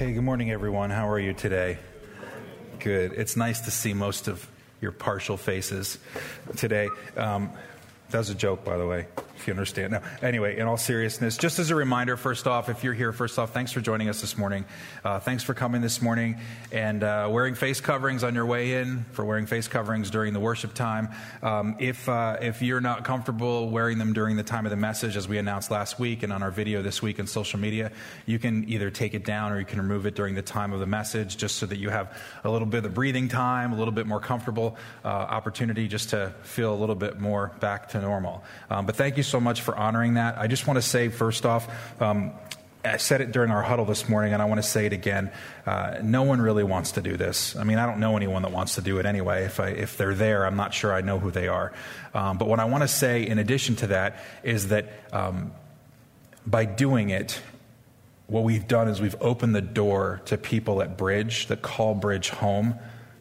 Hey, good morning, everyone. How are you today? Good. It's nice to see most of your partial faces today. Um, that was a joke, by the way if you understand. Now, anyway, in all seriousness, just as a reminder, first off, if you're here, first off, thanks for joining us this morning. Uh, thanks for coming this morning and uh, wearing face coverings on your way in, for wearing face coverings during the worship time. Um, if, uh, if you're not comfortable wearing them during the time of the message, as we announced last week and on our video this week on social media, you can either take it down or you can remove it during the time of the message, just so that you have a little bit of breathing time, a little bit more comfortable uh, opportunity just to feel a little bit more back to normal. Um, but thank you so much for honoring that. I just want to say, first off, um, I said it during our huddle this morning, and I want to say it again. Uh, no one really wants to do this. I mean, I don't know anyone that wants to do it anyway. If, I, if they're there, I'm not sure I know who they are. Um, but what I want to say, in addition to that, is that um, by doing it, what we've done is we've opened the door to people at Bridge that call Bridge home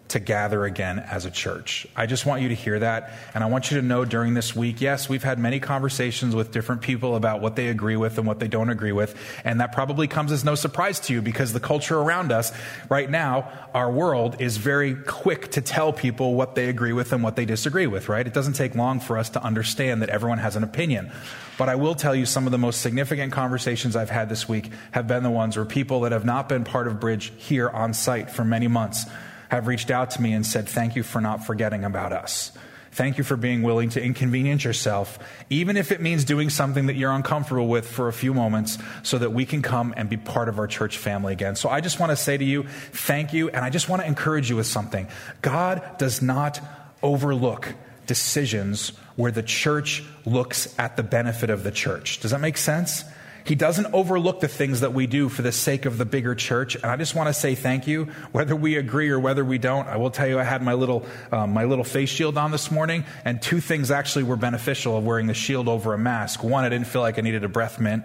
to gather again as a church. I just want you to hear that. And I want you to know during this week, yes, we've had many conversations with different people about what they agree with and what they don't agree with. And that probably comes as no surprise to you because the culture around us right now, our world is very quick to tell people what they agree with and what they disagree with, right? It doesn't take long for us to understand that everyone has an opinion. But I will tell you some of the most significant conversations I've had this week have been the ones where people that have not been part of Bridge here on site for many months have reached out to me and said, Thank you for not forgetting about us. Thank you for being willing to inconvenience yourself, even if it means doing something that you're uncomfortable with for a few moments, so that we can come and be part of our church family again. So I just want to say to you, thank you, and I just want to encourage you with something. God does not overlook decisions where the church looks at the benefit of the church. Does that make sense? He doesn't overlook the things that we do for the sake of the bigger church. And I just want to say thank you, whether we agree or whether we don't. I will tell you, I had my little, um, my little face shield on this morning, and two things actually were beneficial of wearing the shield over a mask. One, I didn't feel like I needed a breath mint,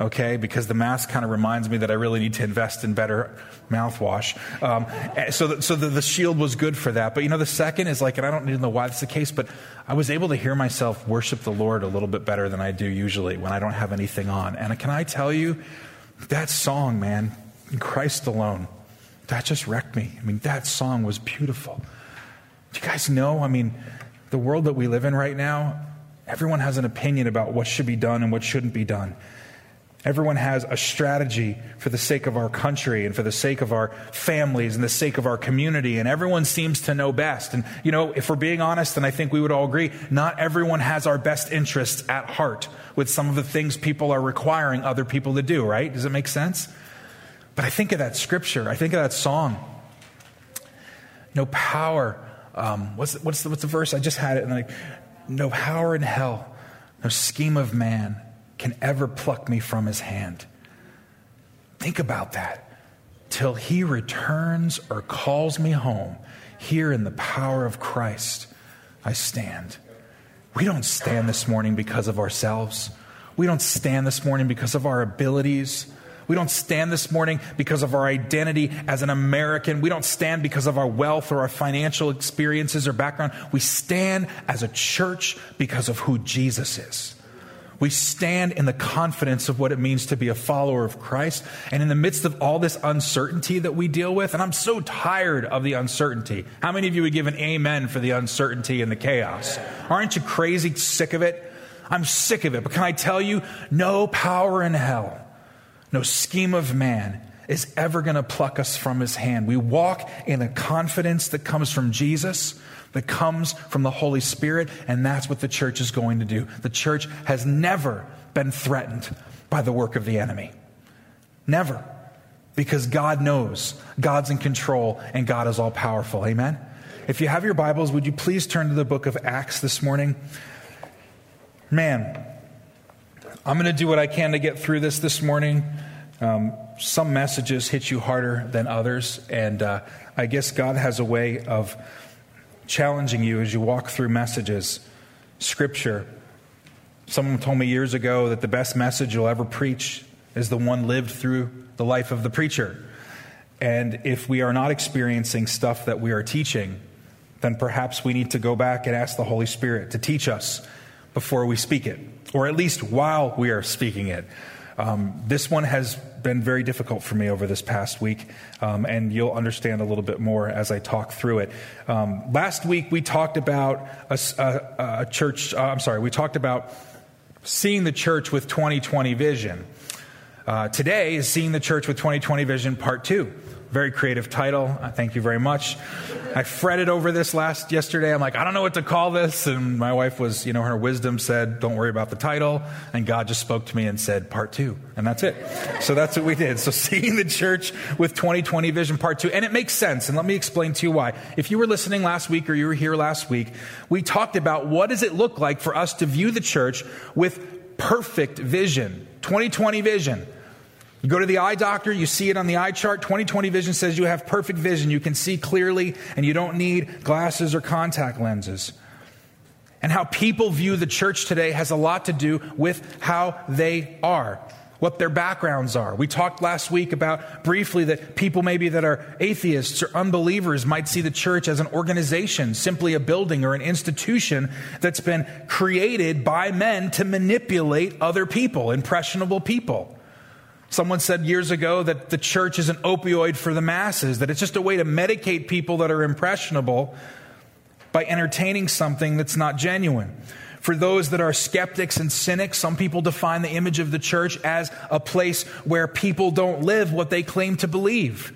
okay, because the mask kind of reminds me that I really need to invest in better mouthwash. Um, eh, so the, so the, the shield was good for that. But you know, the second is like, and I don't even know why that's the case, but I was able to hear myself worship the Lord a little bit better than I do usually when I don't have anything on. And can I tell you, that song, man, Christ alone, that just wrecked me. I mean, that song was beautiful. Do you guys know? I mean, the world that we live in right now, everyone has an opinion about what should be done and what shouldn't be done. Everyone has a strategy for the sake of our country and for the sake of our families and the sake of our community, and everyone seems to know best. And, you know, if we're being honest, and I think we would all agree, not everyone has our best interests at heart with some of the things people are requiring other people to do, right? Does it make sense? But I think of that scripture, I think of that song. No power. Um, what's, what's, the, what's the verse? I just had it, and like, no power in hell, no scheme of man can ever pluck me from his hand. Think about that. Till he returns or calls me home, here in the power of Christ, I stand. We don't stand this morning because of ourselves. We don't stand this morning because of our abilities. We don't stand this morning because of our identity as an American. We don't stand because of our wealth or our financial experiences or background. We stand as a church because of who Jesus is. We stand in the confidence of what it means to be a follower of Christ. And in the midst of all this uncertainty that we deal with, and I'm so tired of the uncertainty. How many of you would give an amen for the uncertainty and the chaos? Aren't you crazy sick of it? I'm sick of it. But can I tell you, no power in hell, no scheme of man is ever going to pluck us from his hand. We walk in the confidence that comes from Jesus that comes from the Holy Spirit, and that's what the church is going to do. The church has never been threatened by the work of the enemy. Never. Because God knows, God's in control, and God is all powerful. Amen? If you have your Bibles, would you please turn to the book of Acts this morning? Man, I'm going to do what I can to get through this this morning. Um, some messages hit you harder than others, and uh, I guess God has a way of challenging you as you walk through messages, scripture. Someone told me years ago that the best message you'll ever preach is the one lived through the life of the preacher. And if we are not experiencing stuff that we are teaching, then perhaps we need to go back and ask the Holy Spirit to teach us before we speak it, or at least while we are speaking it. Um, this one has been very difficult for me over this past week, um, and you'll understand a little bit more as I talk through it. Um, last week, we talked about a, a, a church, uh, I'm sorry, we talked about seeing the church with 2020 vision. Uh, today is Seeing the Church with 2020 Vision Part 2. Very creative title. Uh, thank you very much. I fretted over this last yesterday. I'm like, I don't know what to call this. And my wife was, you know, her wisdom said, don't worry about the title. And God just spoke to me and said, part two. And that's it. So that's what we did. So seeing the church with 2020 vision part two. And it makes sense. And let me explain to you why. If you were listening last week or you were here last week, we talked about what does it look like for us to view the church with perfect vision, 2020 vision. You go to the eye doctor, you see it on the eye chart. 2020 vision says you have perfect vision. You can see clearly, and you don't need glasses or contact lenses. And how people view the church today has a lot to do with how they are, what their backgrounds are. We talked last week about briefly that people maybe that are atheists or unbelievers might see the church as an organization, simply a building or an institution that's been created by men to manipulate other people, impressionable people. Someone said years ago that the church is an opioid for the masses, that it's just a way to medicate people that are impressionable by entertaining something that's not genuine. For those that are skeptics and cynics, some people define the image of the church as a place where people don't live what they claim to believe.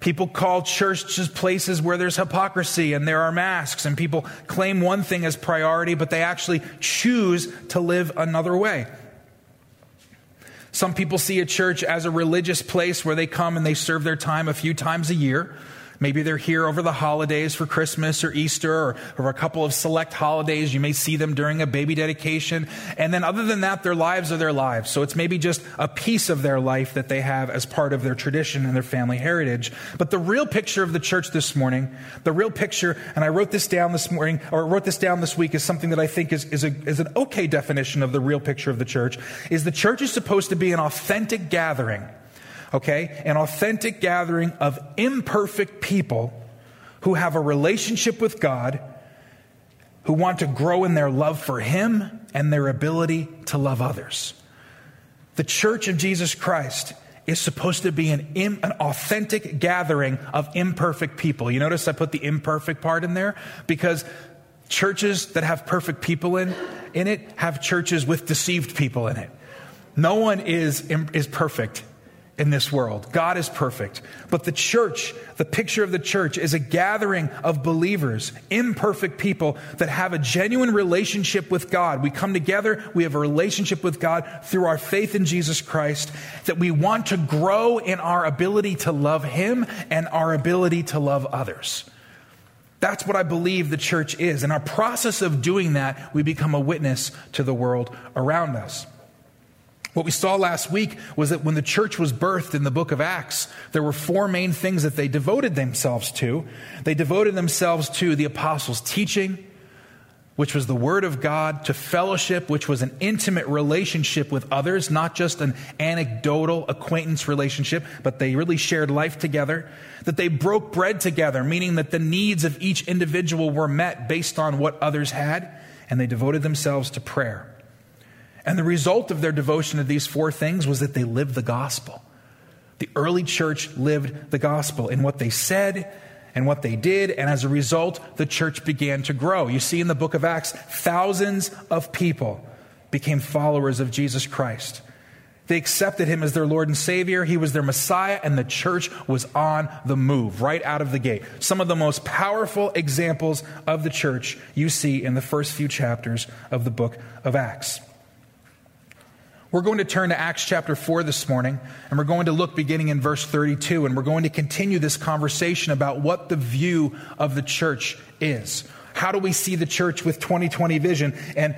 People call churches places where there's hypocrisy and there are masks, and people claim one thing as priority, but they actually choose to live another way. Some people see a church as a religious place where they come and they serve their time a few times a year. Maybe they're here over the holidays for Christmas or Easter or, or, a couple of select holidays. You may see them during a baby dedication. And then other than that, their lives are their lives. So it's maybe just a piece of their life that they have as part of their tradition and their family heritage. But the real picture of the church this morning, the real picture, and I wrote this down this morning, or wrote this down this week, is something that I think is, is, a, is an okay definition of the real picture of the church, is the church is supposed to be an authentic gathering okay? An authentic gathering of imperfect people who have a relationship with God, who want to grow in their love for Him and their ability to love others. The church of Jesus Christ is supposed to be an, Im, an authentic gathering of imperfect people. You notice I put the imperfect part in there because churches that have perfect people in, in it have churches with deceived people in it. No one is, is perfect in this world. God is perfect. But the church, the picture of the church, is a gathering of believers, imperfect people that have a genuine relationship with God. We come together, we have a relationship with God through our faith in Jesus Christ, that we want to grow in our ability to love Him and our ability to love others. That's what I believe the church is. In our process of doing that, we become a witness to the world around us. What we saw last week was that when the church was birthed in the book of Acts, there were four main things that they devoted themselves to. They devoted themselves to the apostles' teaching, which was the word of God, to fellowship, which was an intimate relationship with others, not just an anecdotal acquaintance relationship, but they really shared life together. That they broke bread together, meaning that the needs of each individual were met based on what others had, and they devoted themselves to prayer. And the result of their devotion to these four things was that they lived the gospel. The early church lived the gospel in what they said and what they did, and as a result, the church began to grow. You see in the book of Acts, thousands of people became followers of Jesus Christ. They accepted him as their Lord and Savior. He was their Messiah, and the church was on the move right out of the gate. Some of the most powerful examples of the church you see in the first few chapters of the book of Acts. We're going to turn to Acts chapter 4 this morning, and we're going to look beginning in verse 32, and we're going to continue this conversation about what the view of the church is. How do we see the church with 2020 vision? And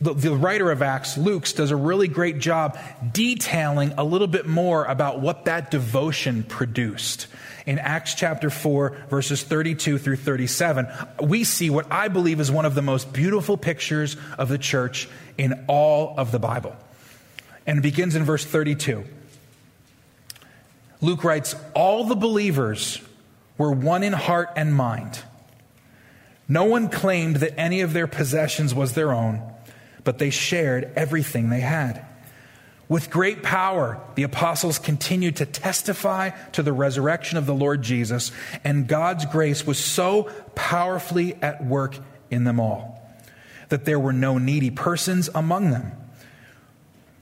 the, the writer of Acts, Luke, does a really great job detailing a little bit more about what that devotion produced. In Acts chapter 4, verses 32 through 37, we see what I believe is one of the most beautiful pictures of the church in all of the Bible and it begins in verse 32. Luke writes, All the believers were one in heart and mind. No one claimed that any of their possessions was their own, but they shared everything they had. With great power, the apostles continued to testify to the resurrection of the Lord Jesus, and God's grace was so powerfully at work in them all that there were no needy persons among them.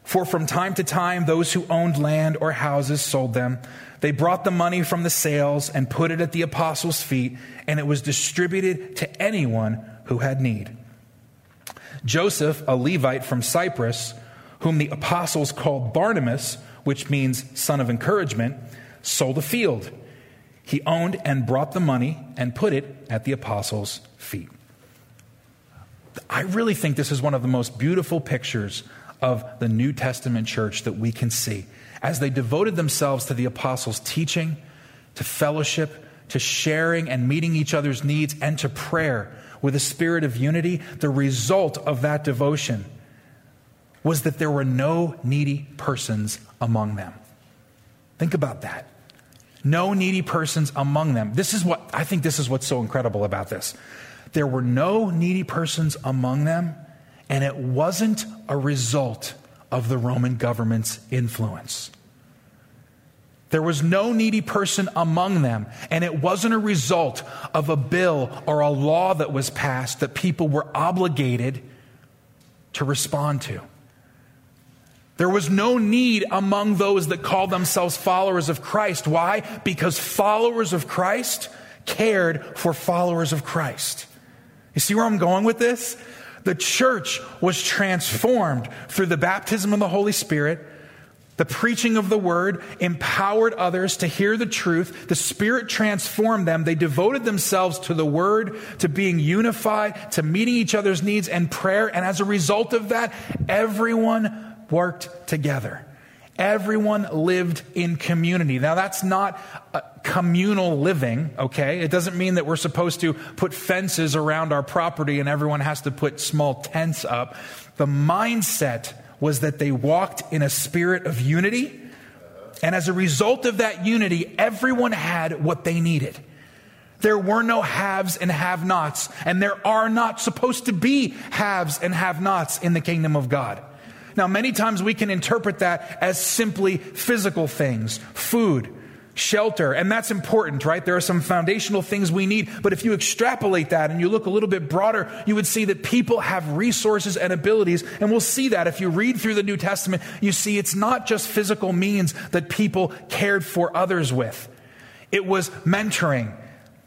For from time to time, those who owned land or houses sold them. They brought the money from the sales and put it at the apostles' feet, and it was distributed to anyone who had need. Joseph, a Levite from Cyprus, whom the apostles called Barnabas, which means son of encouragement, sold a field. He owned and brought the money and put it at the apostles' feet. I really think this is one of the most beautiful pictures of the New Testament church that we can see. As they devoted themselves to the apostles' teaching, to fellowship, to sharing and meeting each other's needs, and to prayer with a spirit of unity, the result of that devotion was that there were no needy persons among them. Think about that. No needy persons among them. This is what I think this is what's so incredible about this. There were no needy persons among them, and it wasn't a result of the Roman government's influence. There was no needy person among them, and it wasn't a result of a bill or a law that was passed that people were obligated to respond to. There was no need among those that called themselves followers of Christ. Why? Because followers of Christ cared for followers of Christ. You see where I'm going with this? The church was transformed through the baptism of the Holy Spirit. The preaching of the word empowered others to hear the truth. The Spirit transformed them. They devoted themselves to the word, to being unified, to meeting each other's needs and prayer. And as a result of that, everyone worked together. Everyone lived in community. Now, that's not uh, communal living, okay? It doesn't mean that we're supposed to put fences around our property and everyone has to put small tents up. The mindset was that they walked in a spirit of unity. And as a result of that unity, everyone had what they needed. There were no haves and have nots, and there are not supposed to be haves and have nots in the kingdom of God. Now, many times we can interpret that as simply physical things, food, shelter, and that's important, right? There are some foundational things we need, but if you extrapolate that and you look a little bit broader, you would see that people have resources and abilities, and we'll see that if you read through the New Testament, you see it's not just physical means that people cared for others with. It was mentoring.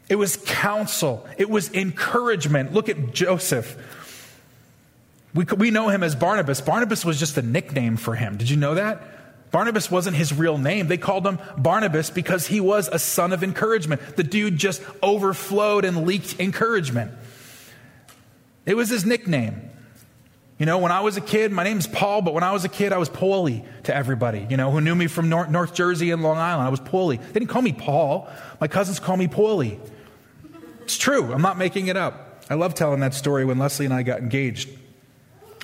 It was counsel. It was encouragement. Look at Joseph. We, we know him as Barnabas. Barnabas was just a nickname for him. Did you know that? Barnabas wasn't his real name. They called him Barnabas because he was a son of encouragement. The dude just overflowed and leaked encouragement. It was his nickname. You know, when I was a kid, my name's Paul, but when I was a kid, I was Paulie to everybody, you know, who knew me from North, North Jersey and Long Island. I was Paulie. They didn't call me Paul. My cousins call me Paulie. It's true. I'm not making it up. I love telling that story when Leslie and I got engaged.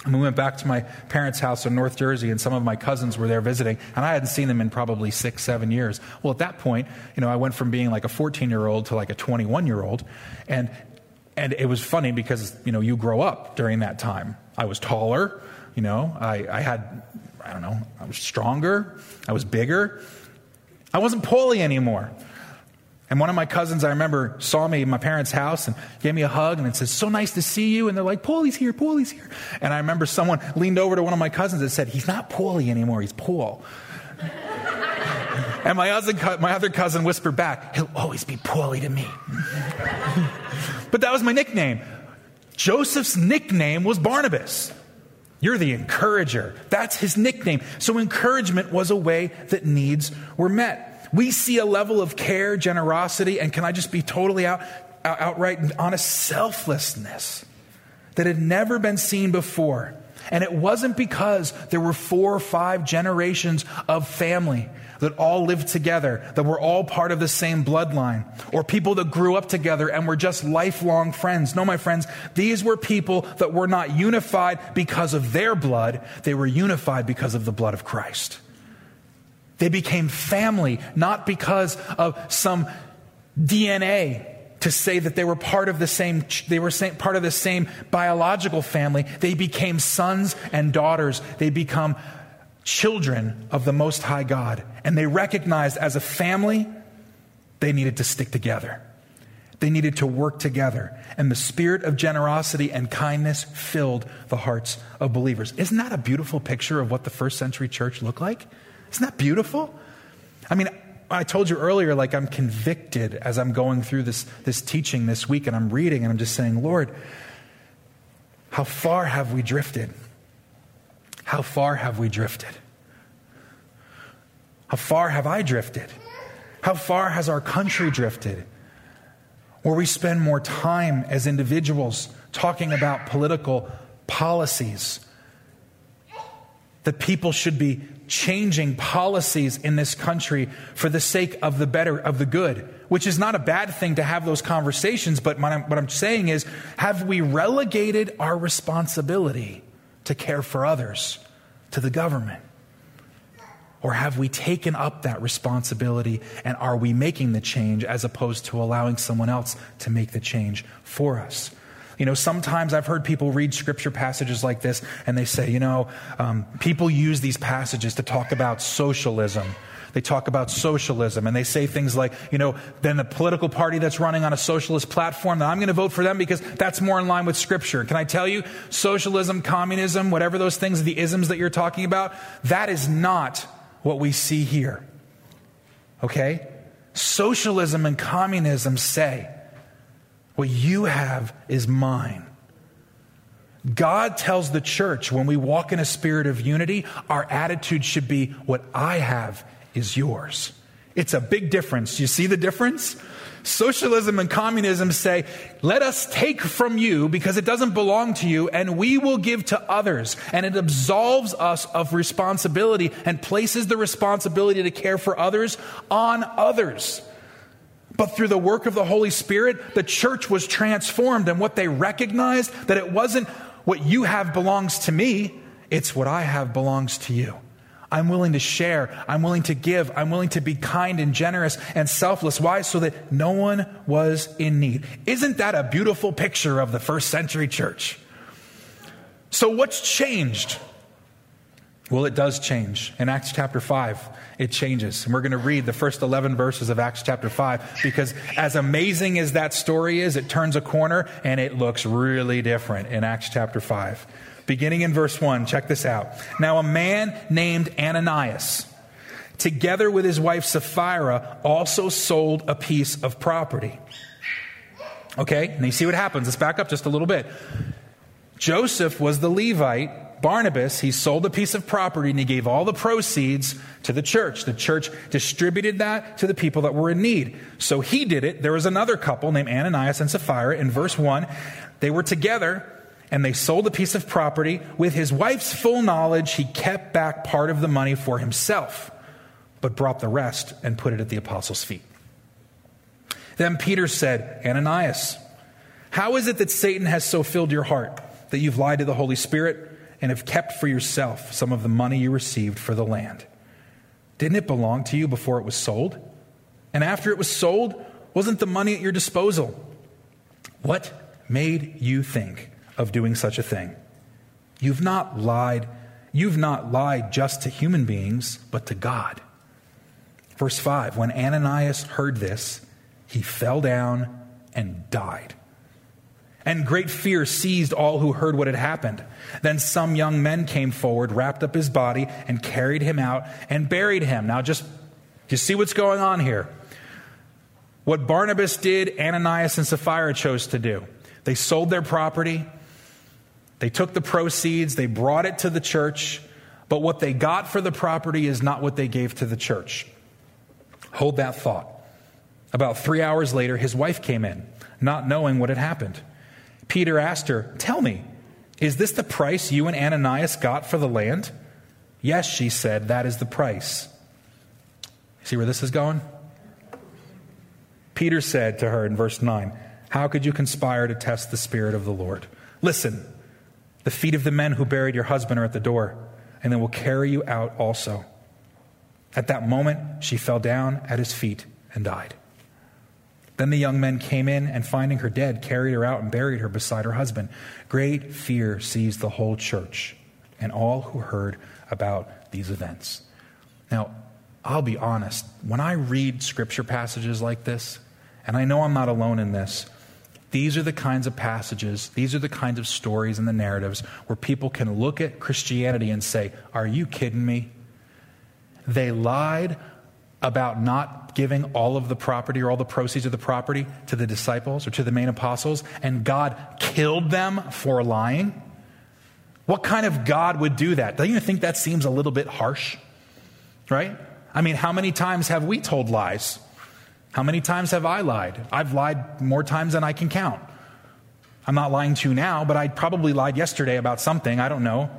And we went back to my parents' house in North Jersey, and some of my cousins were there visiting, and I hadn't seen them in probably six, seven years. Well, at that point, you know, I went from being like a 14 year old to like a 21 year old, and and it was funny because you know you grow up during that time. I was taller, you know, I, I had, I don't know, I was stronger, I was bigger. I wasn't Paulie anymore. And one of my cousins, I remember, saw me in my parents' house and gave me a hug and says, So nice to see you. And they're like, Paulie's here, Paulie's here. And I remember someone leaned over to one of my cousins and said, He's not Paulie anymore, he's Paul. and my other, my other cousin whispered back, He'll always be Paulie to me. but that was my nickname. Joseph's nickname was Barnabas. You're the encourager. That's his nickname. So encouragement was a way that needs were met we see a level of care, generosity, and can I just be totally out, outright honest, selflessness that had never been seen before. And it wasn't because there were four or five generations of family that all lived together, that were all part of the same bloodline, or people that grew up together and were just lifelong friends. No, my friends, these were people that were not unified because of their blood, they were unified because of the blood of Christ. They became family, not because of some DNA to say that they were part of the same they were part of the same biological family they became sons and daughters they become children of the Most High God. And they recognized as a family, they needed to stick together. They needed to work together. And the spirit of generosity and kindness filled the hearts of believers. Isn't that a beautiful picture of what the first century church looked like? Isn't that beautiful? I mean, I told you earlier, like I'm convicted as I'm going through this, this teaching this week and I'm reading and I'm just saying, Lord, how far have we drifted? How far have we drifted? How far have I drifted? How far has our country drifted? Where we spend more time as individuals talking about political policies. That people should be changing policies in this country for the sake of the better, of the good, which is not a bad thing to have those conversations. But what I'm, what I'm saying is, have we relegated our responsibility to care for others to the government? Or have we taken up that responsibility and are we making the change as opposed to allowing someone else to make the change for us? You know, sometimes I've heard people read scripture passages like this and they say, you know, um, people use these passages to talk about socialism. They talk about socialism and they say things like, you know, then the political party that's running on a socialist platform, then I'm going to vote for them because that's more in line with scripture. Can I tell you, socialism, communism, whatever those things, the isms that you're talking about, that is not what we see here. Okay? Socialism and communism say, what you have is mine. God tells the church when we walk in a spirit of unity, our attitude should be, what I have is yours. It's a big difference. You see the difference? Socialism and communism say, let us take from you because it doesn't belong to you, and we will give to others. And it absolves us of responsibility and places the responsibility to care for others on others. But through the work of the Holy Spirit, the church was transformed, and what they recognized that it wasn't what you have belongs to me, it's what I have belongs to you. I'm willing to share. I'm willing to give. I'm willing to be kind and generous and selfless. Why? So that no one was in need. Isn't that a beautiful picture of the first century church? So, what's changed? Well, it does change. In Acts chapter 5, it changes. And we're going to read the first 11 verses of Acts chapter 5 because, as amazing as that story is, it turns a corner and it looks really different in Acts chapter 5 beginning in verse 1. Check this out. Now, a man named Ananias, together with his wife Sapphira, also sold a piece of property. Okay, and you see what happens. Let's back up just a little bit. Joseph was the Levite. Barnabas, he sold a piece of property and he gave all the proceeds to the church. The church distributed that to the people that were in need. So he did it. There was another couple named Ananias and Sapphira in verse 1. They were together and they sold a piece of property. With his wife's full knowledge, he kept back part of the money for himself, but brought the rest and put it at the apostles' feet. Then Peter said, Ananias, how is it that Satan has so filled your heart that you've lied to the Holy Spirit and have kept for yourself some of the money you received for the land? Didn't it belong to you before it was sold? And after it was sold, wasn't the money at your disposal? What made you think of doing such a thing. You've not lied. You've not lied just to human beings, but to God. Verse 5 When Ananias heard this, he fell down and died. And great fear seized all who heard what had happened. Then some young men came forward, wrapped up his body, and carried him out and buried him. Now, just you see what's going on here. What Barnabas did, Ananias and Sapphira chose to do. They sold their property, they took the proceeds, they brought it to the church, but what they got for the property is not what they gave to the church. Hold that thought. About three hours later, his wife came in, not knowing what had happened. Peter asked her, Tell me, is this the price you and Ananias got for the land? Yes, she said, that is the price. See where this is going? Peter said to her in verse 9, How could you conspire to test the Spirit of the Lord? Listen, the feet of the men who buried your husband are at the door, and they will carry you out also. At that moment, she fell down at his feet and died. Then the young men came in and, finding her dead, carried her out and buried her beside her husband. Great fear seized the whole church and all who heard about these events. Now, I'll be honest, when I read scripture passages like this, and I know I'm not alone in this, these are the kinds of passages, these are the kinds of stories and the narratives where people can look at Christianity and say, Are you kidding me? They lied about not giving all of the property or all the proceeds of the property to the disciples or to the main apostles, and God killed them for lying? What kind of God would do that? Don't you think that seems a little bit harsh? Right? I mean, how many times have we told lies? How many times have I lied? I've lied more times than I can count. I'm not lying to you now, but I probably lied yesterday about something. I don't know,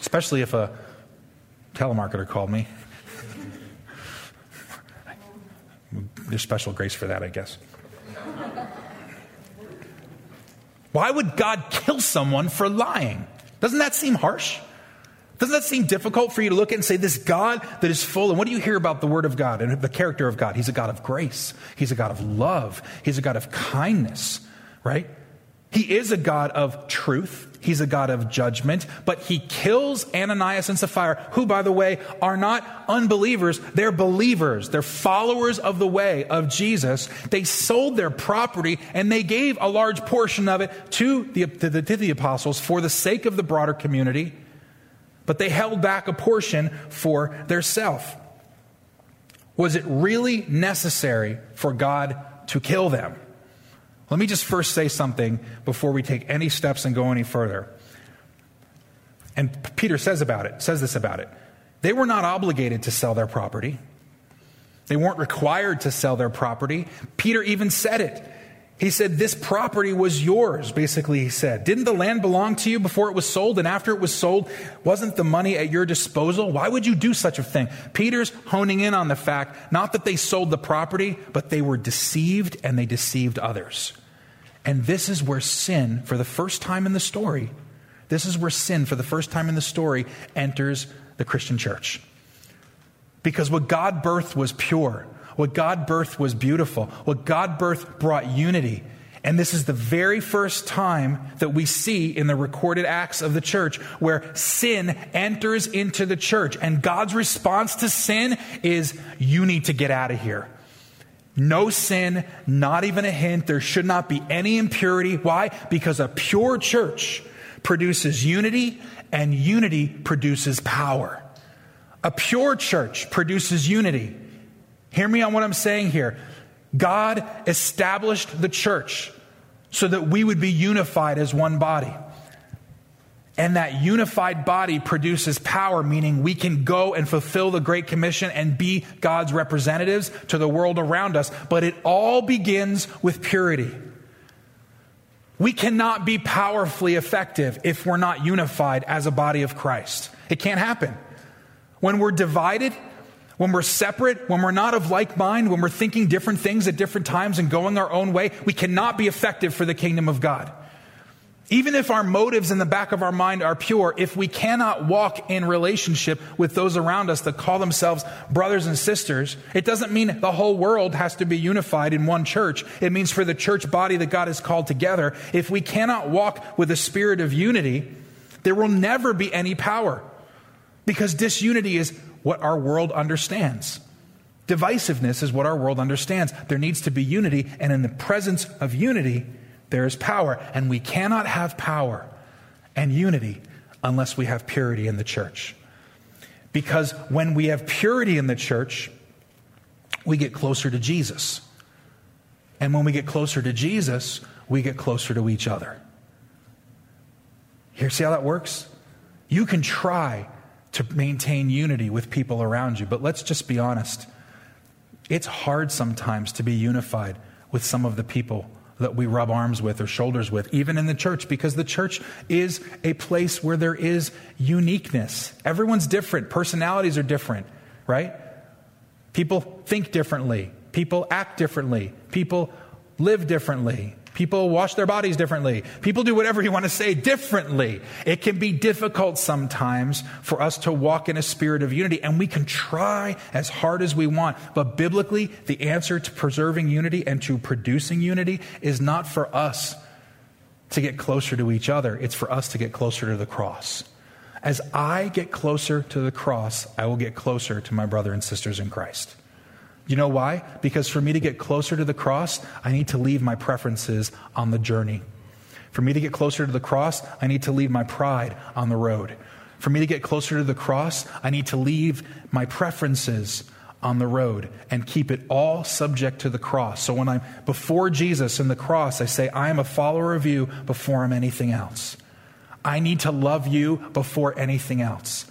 especially if a telemarketer called me. There's special grace for that, I guess. Why would God kill someone for lying? Doesn't that seem harsh? Doesn't that seem difficult for you to look at and say, this God that is full? And what do you hear about the Word of God and the character of God? He's a God of grace, He's a God of love, He's a God of kindness, right? He is a God of truth. He's a God of judgment, but he kills Ananias and Sapphira, who, by the way, are not unbelievers. They're believers. They're followers of the way of Jesus. They sold their property and they gave a large portion of it to the, to the, to the apostles for the sake of the broader community, but they held back a portion for their self. Was it really necessary for God to kill them? Let me just first say something before we take any steps and go any further. And Peter says about it, says this about it. They were not obligated to sell their property. They weren't required to sell their property. Peter even said it. He said, This property was yours, basically, he said. Didn't the land belong to you before it was sold? And after it was sold, wasn't the money at your disposal? Why would you do such a thing? Peter's honing in on the fact not that they sold the property, but they were deceived and they deceived others. And this is where sin, for the first time in the story, this is where sin, for the first time in the story, enters the Christian church. Because what God birthed was pure, what God birthed was beautiful, what God birthed brought unity. And this is the very first time that we see in the recorded acts of the church where sin enters into the church. And God's response to sin is, You need to get out of here. No sin, not even a hint. There should not be any impurity. Why? Because a pure church produces unity, and unity produces power. A pure church produces unity. Hear me on what I'm saying here. God established the church so that we would be unified as one body. And that unified body produces power, meaning we can go and fulfill the Great Commission and be God's representatives to the world around us. But it all begins with purity. We cannot be powerfully effective if we're not unified as a body of Christ. It can't happen. When we're divided, when we're separate, when we're not of like mind, when we're thinking different things at different times and going our own way, we cannot be effective for the kingdom of God. Even if our motives in the back of our mind are pure, if we cannot walk in relationship with those around us that call themselves brothers and sisters, it doesn't mean the whole world has to be unified in one church. It means for the church body that God has called together, if we cannot walk with a spirit of unity, there will never be any power. Because disunity is what our world understands. Divisiveness is what our world understands. There needs to be unity, and in the presence of unity, there is power. And we cannot have power and unity unless we have purity in the church. Because when we have purity in the church, we get closer to Jesus. And when we get closer to Jesus, we get closer to each other. Here, see how that works? You can try to maintain unity with people around you, but let's just be honest. It's hard sometimes to be unified with some of the people that we rub arms with or shoulders with, even in the church, because the church is a place where there is uniqueness. Everyone's different, personalities are different, right? People think differently, people act differently, people live differently. People wash their bodies differently. People do whatever you want to say differently. It can be difficult sometimes for us to walk in a spirit of unity, and we can try as hard as we want. But biblically, the answer to preserving unity and to producing unity is not for us to get closer to each other, it's for us to get closer to the cross. As I get closer to the cross, I will get closer to my brother and sisters in Christ. You know why? Because for me to get closer to the cross, I need to leave my preferences on the journey. For me to get closer to the cross, I need to leave my pride on the road. For me to get closer to the cross, I need to leave my preferences on the road and keep it all subject to the cross. So when I'm before Jesus in the cross, I say, I am a follower of you before I'm anything else. I need to love you before anything else.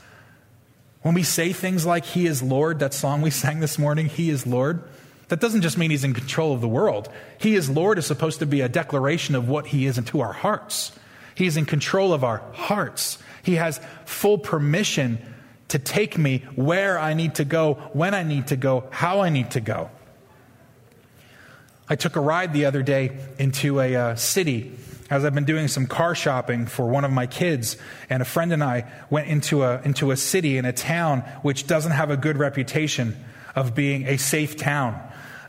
When we say things like, He is Lord, that song we sang this morning, He is Lord, that doesn't just mean He's in control of the world. He is Lord is supposed to be a declaration of what He is into our hearts. He is in control of our hearts. He has full permission to take me where I need to go, when I need to go, how I need to go. I took a ride the other day into a uh, city as I've been doing some car shopping for one of my kids, and a friend and I went into a, into a city in a town which doesn't have a good reputation of being a safe town.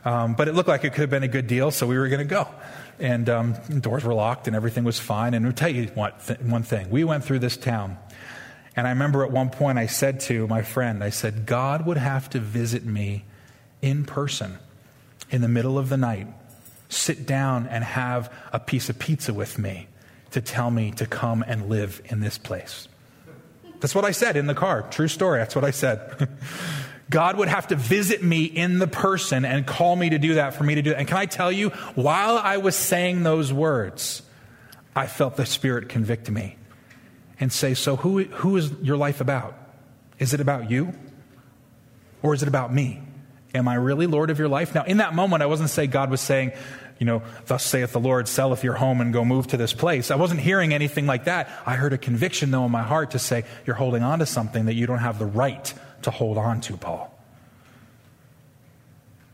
Um, but it looked like it could have been a good deal, so we were going to go. And um, doors were locked and everything was fine. And I'll tell you what, th- one thing. We went through this town and I remember at one point I said to my friend, I said, God would have to visit me in person in the middle of the night, sit down and have a piece of pizza with me to tell me to come and live in this place. That's what I said in the car. True story. That's what I said. God would have to visit me in the person and call me to do that for me to do that. And can I tell you, while I was saying those words, I felt the Spirit convict me and say, So, who, who is your life about? Is it about you? Or is it about me? Am I really Lord of your life? Now, in that moment, I wasn't saying God was saying, you know, thus saith the Lord, selleth your home and go move to this place. I wasn't hearing anything like that. I heard a conviction, though, in my heart to say, you're holding on to something that you don't have the right to hold on to, Paul.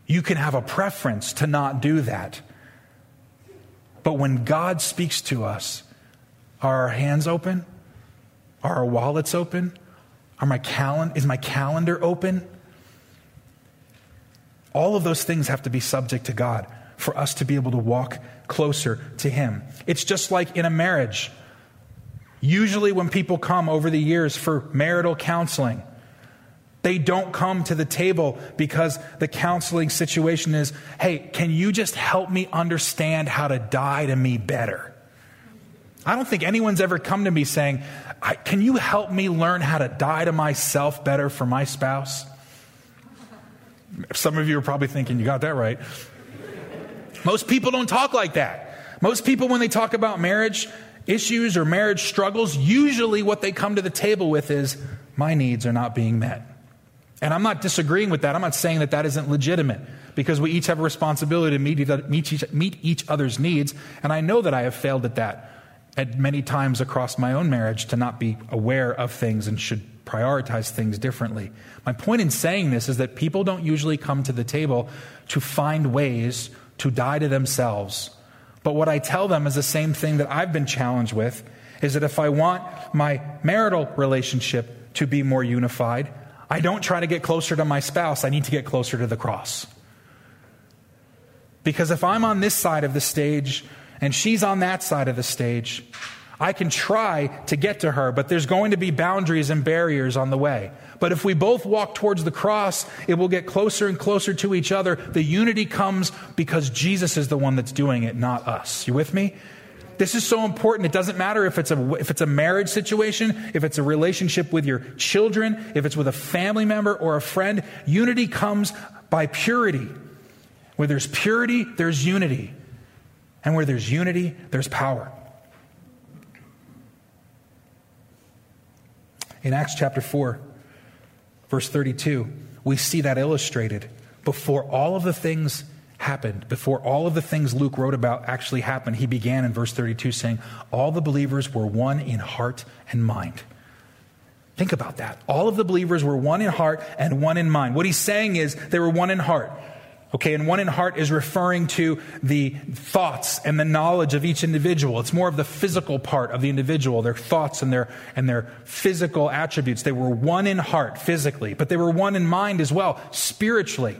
You can have a preference to not do that. But when God speaks to us, are our hands open? Are our wallets open? Are my calen- is my calendar open? All of those things have to be subject to God for us to be able to walk closer to Him. It's just like in a marriage. Usually, when people come over the years for marital counseling, they don't come to the table because the counseling situation is hey, can you just help me understand how to die to me better? I don't think anyone's ever come to me saying, Can you help me learn how to die to myself better for my spouse? Some of you are probably thinking, You got that right. Most people don't talk like that. Most people, when they talk about marriage issues or marriage struggles, usually what they come to the table with is, My needs are not being met. And I'm not disagreeing with that. I'm not saying that that isn't legitimate because we each have a responsibility to meet each, meet each other's needs. And I know that I have failed at that at many times across my own marriage to not be aware of things and should prioritize things differently. My point in saying this is that people don't usually come to the table to find ways to die to themselves. But what I tell them is the same thing that I've been challenged with is that if I want my marital relationship to be more unified, I don't try to get closer to my spouse, I need to get closer to the cross. Because if I'm on this side of the stage and she's on that side of the stage. I can try to get to her, but there's going to be boundaries and barriers on the way. But if we both walk towards the cross, it will get closer and closer to each other. The unity comes because Jesus is the one that's doing it, not us. You with me? This is so important. It doesn't matter if it's a if it's a marriage situation, if it's a relationship with your children, if it's with a family member or a friend. Unity comes by purity. Where there's purity, there's unity. And where there's unity, there's power. In Acts chapter 4, verse 32, we see that illustrated. Before all of the things happened, before all of the things Luke wrote about actually happened, he began in verse 32 saying, All the believers were one in heart and mind. Think about that. All of the believers were one in heart and one in mind. What he's saying is they were one in heart. Okay, and one in heart is referring to the thoughts and the knowledge of each individual. It's more of the physical part of the individual, their thoughts and their, and their physical attributes. They were one in heart physically, but they were one in mind as well, spiritually.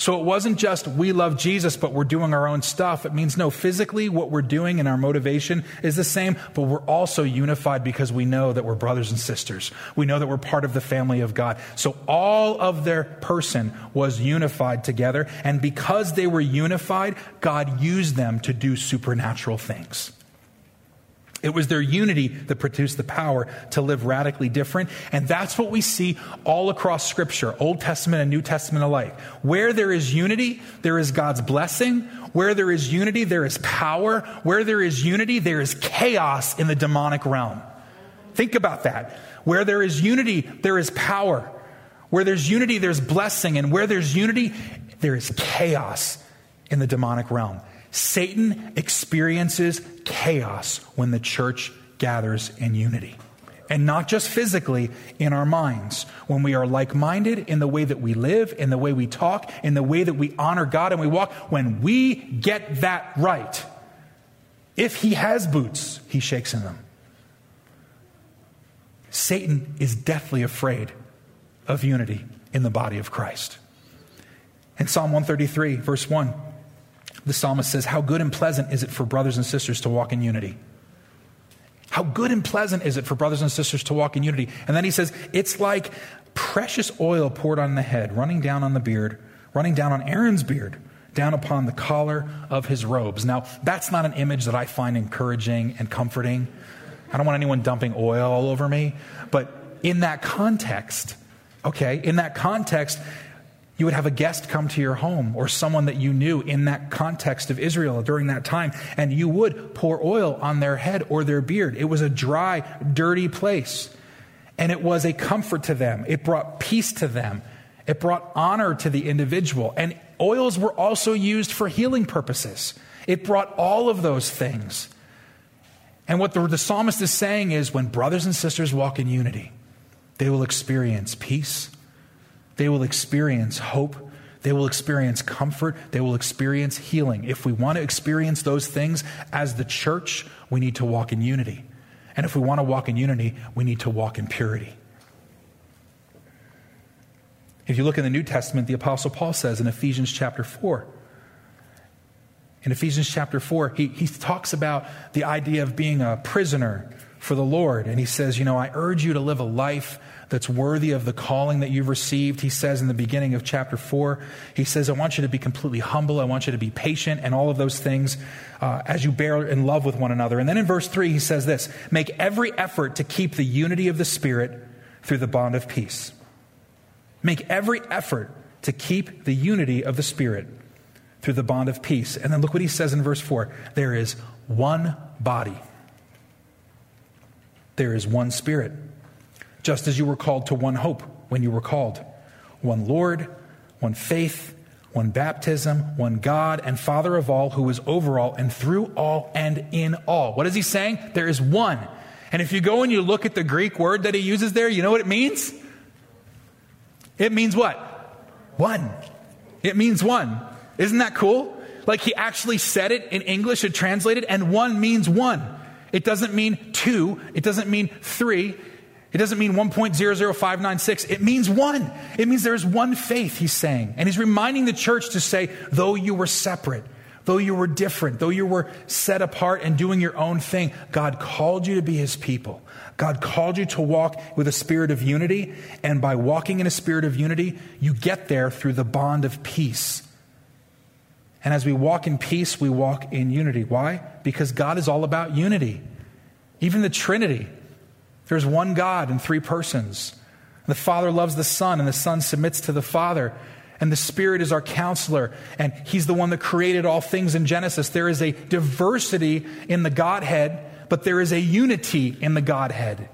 So it wasn't just we love Jesus, but we're doing our own stuff. It means no, physically, what we're doing and our motivation is the same, but we're also unified because we know that we're brothers and sisters. We know that we're part of the family of God. So all of their person was unified together. And because they were unified, God used them to do supernatural things. It was their unity that produced the power to live radically different. And that's what we see all across Scripture, Old Testament and New Testament alike. Where there is unity, there is God's blessing. Where there is unity, there is power. Where there is unity, there is chaos in the demonic realm. Think about that. Where there is unity, there is power. Where there's unity, there's blessing. And where there's unity, there is chaos in the demonic realm. Satan experiences chaos when the church gathers in unity. And not just physically, in our minds. When we are like minded in the way that we live, in the way we talk, in the way that we honor God and we walk, when we get that right, if he has boots, he shakes in them. Satan is deathly afraid of unity in the body of Christ. In Psalm 133, verse 1, the psalmist says, How good and pleasant is it for brothers and sisters to walk in unity? How good and pleasant is it for brothers and sisters to walk in unity? And then he says, It's like precious oil poured on the head, running down on the beard, running down on Aaron's beard, down upon the collar of his robes. Now, that's not an image that I find encouraging and comforting. I don't want anyone dumping oil all over me. But in that context, okay, in that context, you would have a guest come to your home or someone that you knew in that context of Israel during that time, and you would pour oil on their head or their beard. It was a dry, dirty place. And it was a comfort to them. It brought peace to them. It brought honor to the individual. And oils were also used for healing purposes. It brought all of those things. And what the, the psalmist is saying is when brothers and sisters walk in unity, they will experience peace, they will experience hope. They will experience comfort. They will experience healing. If we want to experience those things as the church, we need to walk in unity. And if we want to walk in unity, we need to walk in purity. If you look in the New Testament, the Apostle Paul says in Ephesians chapter 4, in Ephesians chapter 4, he, he talks about the idea of being a prisoner for the Lord. And he says, You know, I urge you to live a life that's worthy of the calling that you've received. He says in the beginning of chapter 4, he says, I want you to be completely humble. I want you to be patient and all of those things uh, as you bear in love with one another. And then in verse 3, he says this Make every effort to keep the unity of the Spirit through the bond of peace. Make every effort to keep the unity of the Spirit through the bond of peace. And then look what he says in verse 4 there is one body, there is one Spirit just as you were called to one hope when you were called one Lord, one faith, one baptism, one God and Father of all, who is over all and through all and in all. What is he saying? There is one. And if you go and you look at the Greek word that he uses there, you know what it means? It means what? One. It means one. Isn't that cool? Like he actually said it in English and translated, and one means one. It doesn't mean two. It doesn't mean three. It doesn't mean 1.00596. It means one. It means there is one faith, he's saying. And he's reminding the church to say, though you were separate, though you were different, though you were set apart and doing your own thing, God called you to be his people. God called you to walk with a spirit of unity. And by walking in a spirit of unity, you get there through the bond of peace. And as we walk in peace, we walk in unity. Why? Because God is all about unity. Even the Trinity, there's one God in three persons. The Father loves the Son, and the Son submits to the Father. And the Spirit is our counselor, and He's the one that created all things in Genesis. There is a diversity in the Godhead, but there is a unity in the Godhead.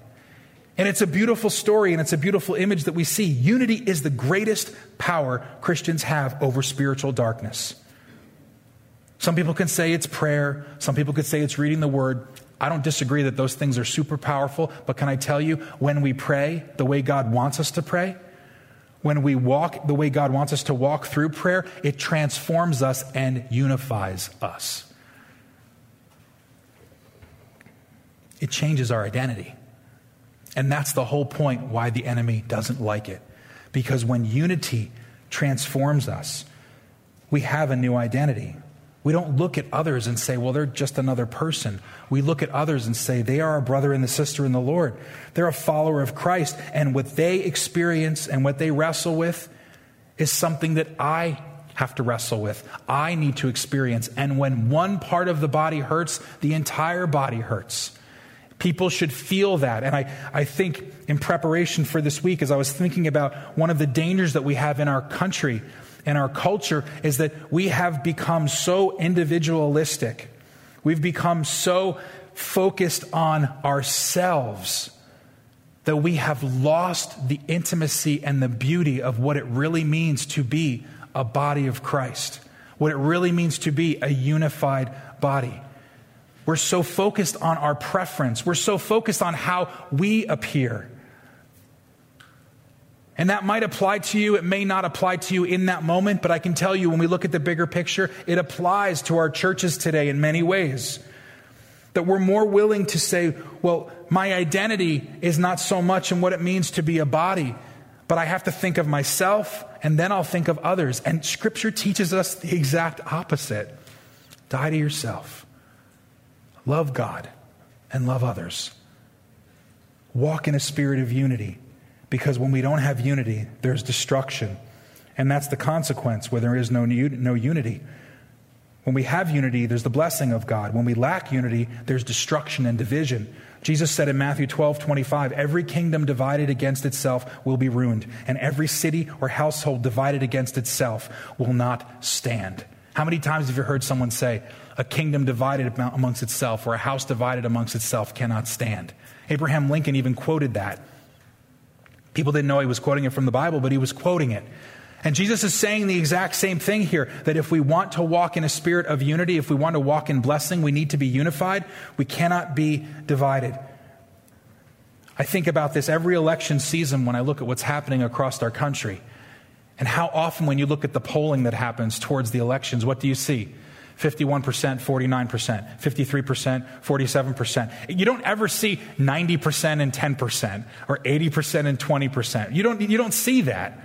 And it's a beautiful story and it's a beautiful image that we see. Unity is the greatest power Christians have over spiritual darkness. Some people can say it's prayer, some people could say it's reading the word. I don't disagree that those things are super powerful, but can I tell you, when we pray the way God wants us to pray, when we walk the way God wants us to walk through prayer, it transforms us and unifies us. It changes our identity. And that's the whole point why the enemy doesn't like it. Because when unity transforms us, we have a new identity. We don't look at others and say, well, they're just another person. We look at others and say, they are a brother and a sister in the Lord. They're a follower of Christ. And what they experience and what they wrestle with is something that I have to wrestle with. I need to experience. And when one part of the body hurts, the entire body hurts. People should feel that. And I, I think in preparation for this week, as I was thinking about one of the dangers that we have in our country and our culture, is that we have become so individualistic. We've become so focused on ourselves that we have lost the intimacy and the beauty of what it really means to be a body of Christ, what it really means to be a unified body. We're so focused on our preference, we're so focused on how we appear. And that might apply to you. It may not apply to you in that moment, but I can tell you when we look at the bigger picture, it applies to our churches today in many ways. That we're more willing to say, well, my identity is not so much in what it means to be a body, but I have to think of myself and then I'll think of others. And Scripture teaches us the exact opposite die to yourself, love God, and love others. Walk in a spirit of unity, because when we don't have unity, there's destruction. And that's the consequence where there is no, no unity. When we have unity, there's the blessing of God. When we lack unity, there's destruction and division. Jesus said in Matthew 12, 25, every kingdom divided against itself will be ruined, and every city or household divided against itself will not stand. How many times have you heard someone say, a kingdom divided amongst itself or a house divided amongst itself cannot stand? Abraham Lincoln even quoted that. People didn't know he was quoting it from the Bible, but he was quoting it. And Jesus is saying the exact same thing here that if we want to walk in a spirit of unity, if we want to walk in blessing, we need to be unified. We cannot be divided. I think about this every election season when I look at what's happening across our country. And how often, when you look at the polling that happens towards the elections, what do you see? 51%, 49%, 53%, 47%. You don't ever see 90% and 10% or 80% and 20%. You don't, you don't see that.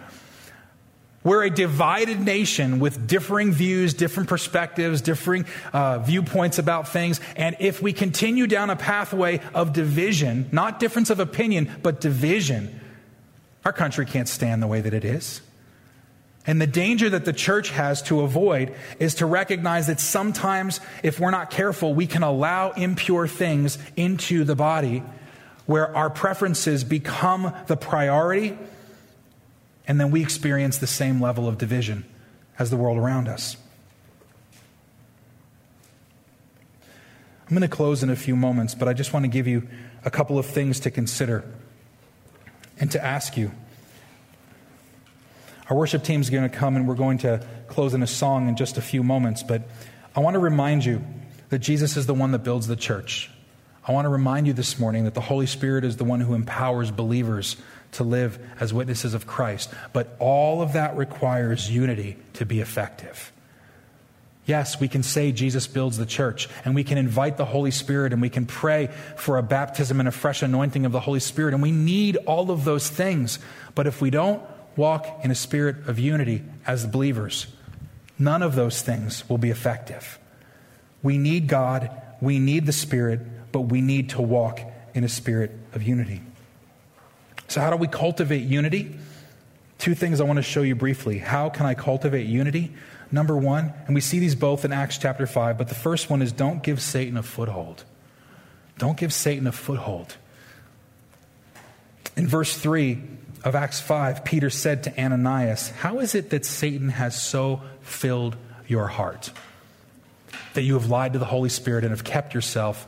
We're a divided nation with differing views, different perspectives, differing uh, viewpoints about things. And if we continue down a pathway of division, not difference of opinion, but division, our country can't stand the way that it is. And the danger that the church has to avoid is to recognize that sometimes, if we're not careful, we can allow impure things into the body where our preferences become the priority and then we experience the same level of division as the world around us. I'm going to close in a few moments, but I just want to give you a couple of things to consider and to ask you. Our worship team is going to come and we're going to close in a song in just a few moments, but I want to remind you that Jesus is the one that builds the church. I want to remind you this morning that the Holy Spirit is the one who empowers believers to live as witnesses of Christ. But all of that requires unity to be effective. Yes, we can say Jesus builds the church, and we can invite the Holy Spirit, and we can pray for a baptism and a fresh anointing of the Holy Spirit, and we need all of those things. But if we don't walk in a spirit of unity as believers, none of those things will be effective. We need God, we need the Spirit, but we need to walk in a spirit of unity. So, how do we cultivate unity? Two things I want to show you briefly. How can I cultivate unity? Number one, and we see these both in Acts chapter 5, but the first one is don't give Satan a foothold. Don't give Satan a foothold. In verse 3 of Acts 5, Peter said to Ananias, How is it that Satan has so filled your heart? That you have lied to the Holy Spirit and have kept yourself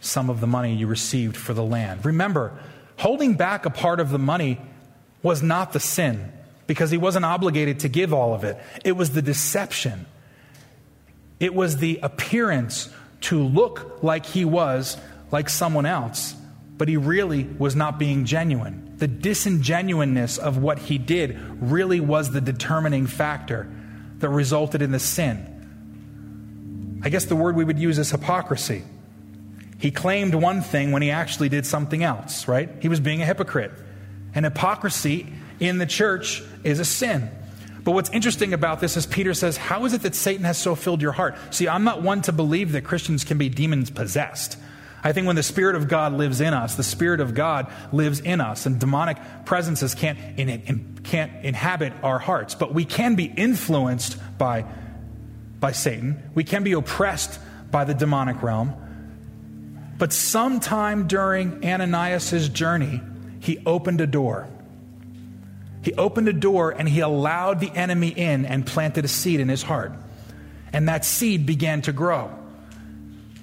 some of the money you received for the land. Remember, Holding back a part of the money was not the sin because he wasn't obligated to give all of it. It was the deception. It was the appearance to look like he was like someone else, but he really was not being genuine. The disingenuineness of what he did really was the determining factor that resulted in the sin. I guess the word we would use is hypocrisy. He claimed one thing when he actually did something else, right? He was being a hypocrite. And hypocrisy in the church is a sin. But what's interesting about this is Peter says, How is it that Satan has so filled your heart? See, I'm not one to believe that Christians can be demons possessed. I think when the Spirit of God lives in us, the Spirit of God lives in us, and demonic presences can't, in, in, can't inhabit our hearts. But we can be influenced by, by Satan, we can be oppressed by the demonic realm. But sometime during Ananias' journey, he opened a door. He opened a door and he allowed the enemy in and planted a seed in his heart. And that seed began to grow.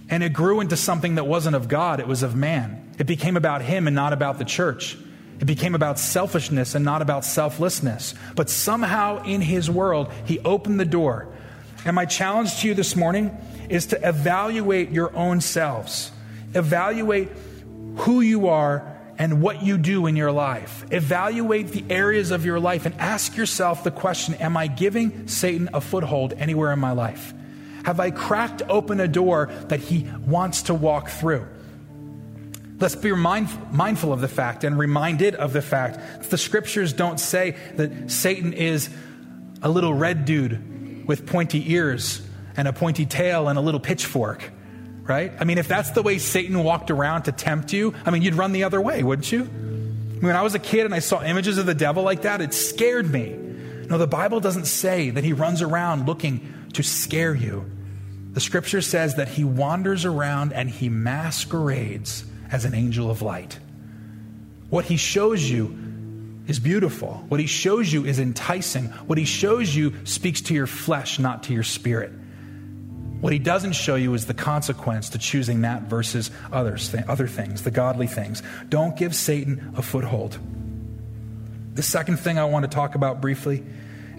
And it grew into something that wasn't of God, it was of man. It became about him and not about the church. It became about selfishness and not about selflessness. But somehow in his world, he opened the door. And my challenge to you this morning is to evaluate your own selves. Evaluate who you are and what you do in your life. Evaluate the areas of your life and ask yourself the question Am I giving Satan a foothold anywhere in my life? Have I cracked open a door that he wants to walk through? Let's be mindful of the fact and reminded of the fact that the scriptures don't say that Satan is a little red dude with pointy ears and a pointy tail and a little pitchfork right? I mean, if that's the way Satan walked around to tempt you, I mean, you'd run the other way, wouldn't you? When I was a kid and I saw images of the devil like that, it scared me. No, the Bible doesn't say that he runs around looking to scare you. The scripture says that he wanders around and he masquerades as an angel of light. What he shows you is beautiful. What he shows you is enticing. What he shows you speaks to your flesh, not to your spirit. What he doesn't show you is the consequence to choosing that versus others, other things, the godly things. Don't give Satan a foothold. The second thing I want to talk about briefly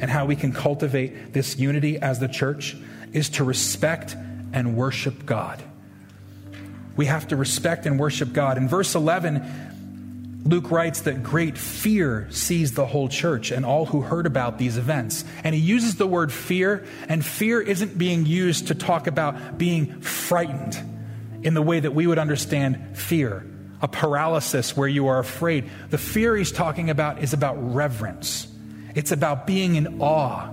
and how we can cultivate this unity as the church is to respect and worship God. We have to respect and worship God. In verse 11, Luke writes that great fear seized the whole church and all who heard about these events. And he uses the word fear, and fear isn't being used to talk about being frightened in the way that we would understand fear, a paralysis where you are afraid. The fear he's talking about is about reverence, it's about being in awe,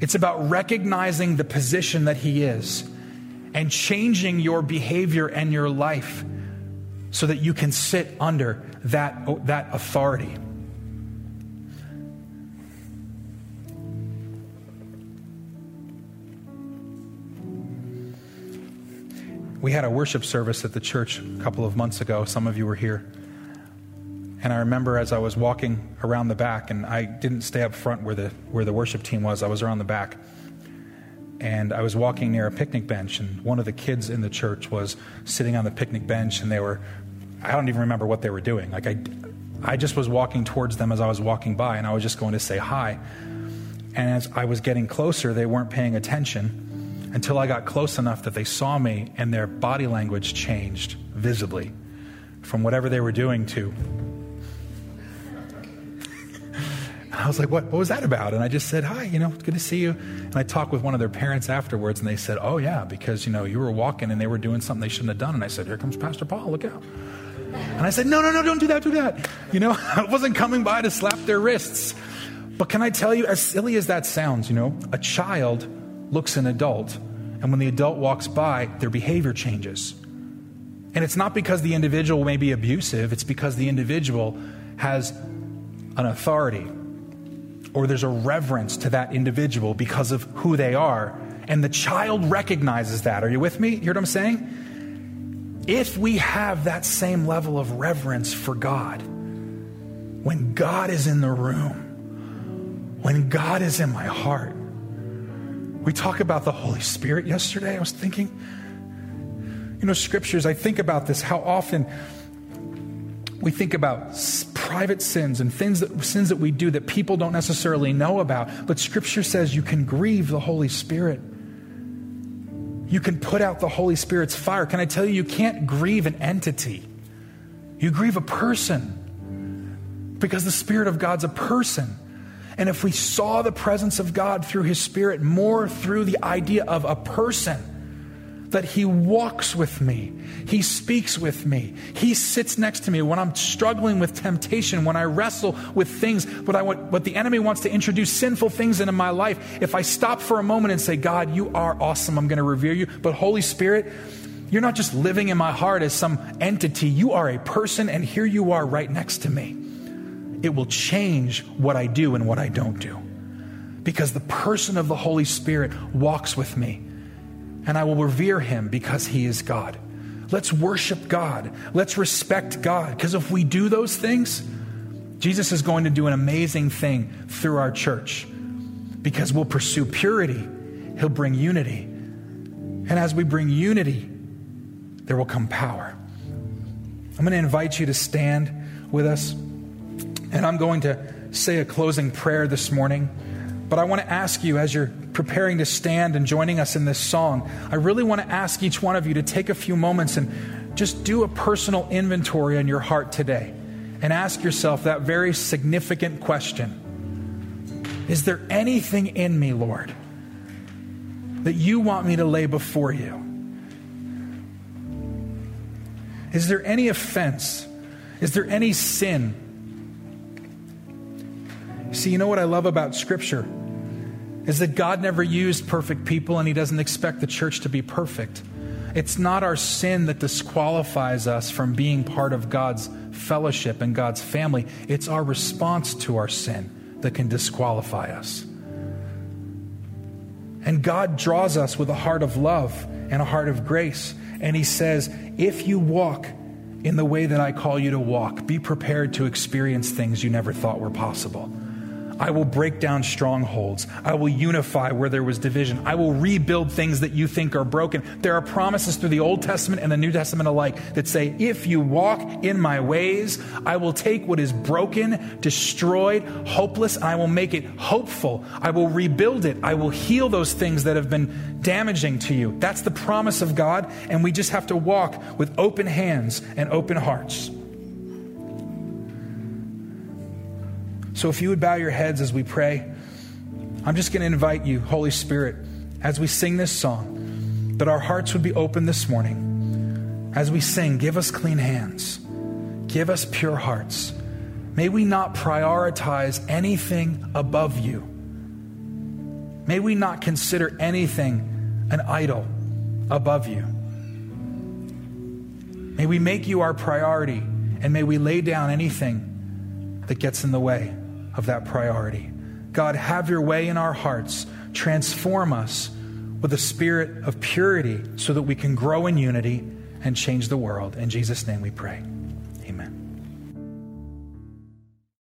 it's about recognizing the position that he is and changing your behavior and your life so that you can sit under that, that authority. We had a worship service at the church a couple of months ago. Some of you were here. And I remember as I was walking around the back, and I didn't stay up front where the, where the worship team was, I was around the back. And I was walking near a picnic bench, and one of the kids in the church was sitting on the picnic bench, and they were I don't even remember what they were doing. Like I, I just was walking towards them as I was walking by, and I was just going to say hi. And as I was getting closer, they weren't paying attention until I got close enough that they saw me, and their body language changed visibly from whatever they were doing to. I was like, what, what was that about? And I just said, hi, you know, good to see you. And I talked with one of their parents afterwards, and they said, oh, yeah, because, you know, you were walking and they were doing something they shouldn't have done. And I said, here comes Pastor Paul, look out. And I said, no, no, no, don't do that, do that. You know, I wasn't coming by to slap their wrists. But can I tell you, as silly as that sounds, you know, a child looks an adult, and when the adult walks by, their behavior changes. And it's not because the individual may be abusive, it's because the individual has an authority or there's a reverence to that individual because of who they are. And the child recognizes that. Are you with me? You hear what I'm saying? if we have that same level of reverence for God, when God is in the room, when God is in my heart, we talk about the Holy Spirit yesterday. I was thinking, you know, scriptures, I think about this, how often we think about private sins and things that, sins that we do that people don't necessarily know about. But scripture says you can grieve the Holy Spirit you can put out the Holy Spirit's fire. Can I tell you, you can't grieve an entity, you grieve a person because the Spirit of God's a person. And if we saw the presence of God through His Spirit more through the idea of a person, that He walks with me. He speaks with me. He sits next to me when I'm struggling with temptation, when I wrestle with things, what, I, what, what the enemy wants to introduce sinful things into my life. If I stop for a moment and say, God, you are awesome, I'm going to revere you. But Holy Spirit, you're not just living in my heart as some entity, you are a person, and here you are right next to me. It will change what I do and what I don't do. Because the person of the Holy Spirit walks with me, and I will revere him because he is God. Let's worship God. Let's respect God. Because if we do those things, Jesus is going to do an amazing thing through our church. Because we'll pursue purity, he'll bring unity. And as we bring unity, there will come power. I'm going to invite you to stand with us, and I'm going to say a closing prayer this morning. But I want to ask you, as you're preparing to stand and joining us in this song, I really want to ask each one of you to take a few moments and just do a personal inventory on your heart today and ask yourself that very significant question Is there anything in me, Lord, that you want me to lay before you? Is there any offense? Is there any sin? See, you know what I love about Scripture? Is that God never used perfect people and He doesn't expect the church to be perfect. It's not our sin that disqualifies us from being part of God's fellowship and God's family. It's our response to our sin that can disqualify us. And God draws us with a heart of love and a heart of grace. And He says, if you walk in the way that I call you to walk, be prepared to experience things you never thought were possible. I will break down strongholds. I will unify where there was division. I will rebuild things that you think are broken. There are promises through the Old Testament and the New Testament alike that say, if you walk in my ways, I will take what is broken, destroyed, hopeless, and I will make it hopeful. I will rebuild it. I will heal those things that have been damaging to you. That's the promise of God, and we just have to walk with open hands and open hearts. So if you would bow your heads as we pray, I'm just going to invite you, Holy Spirit, as we sing this song, that our hearts would be open this morning. As we sing, give us clean hands, give us pure hearts. May we not prioritize anything above you. May we not consider anything an idol above you. May we make you our priority, and may we lay down anything that gets in the way of that priority. God, have your way in our hearts. Transform us with a spirit of purity so that we can grow in unity and change the world. In Jesus' name we pray.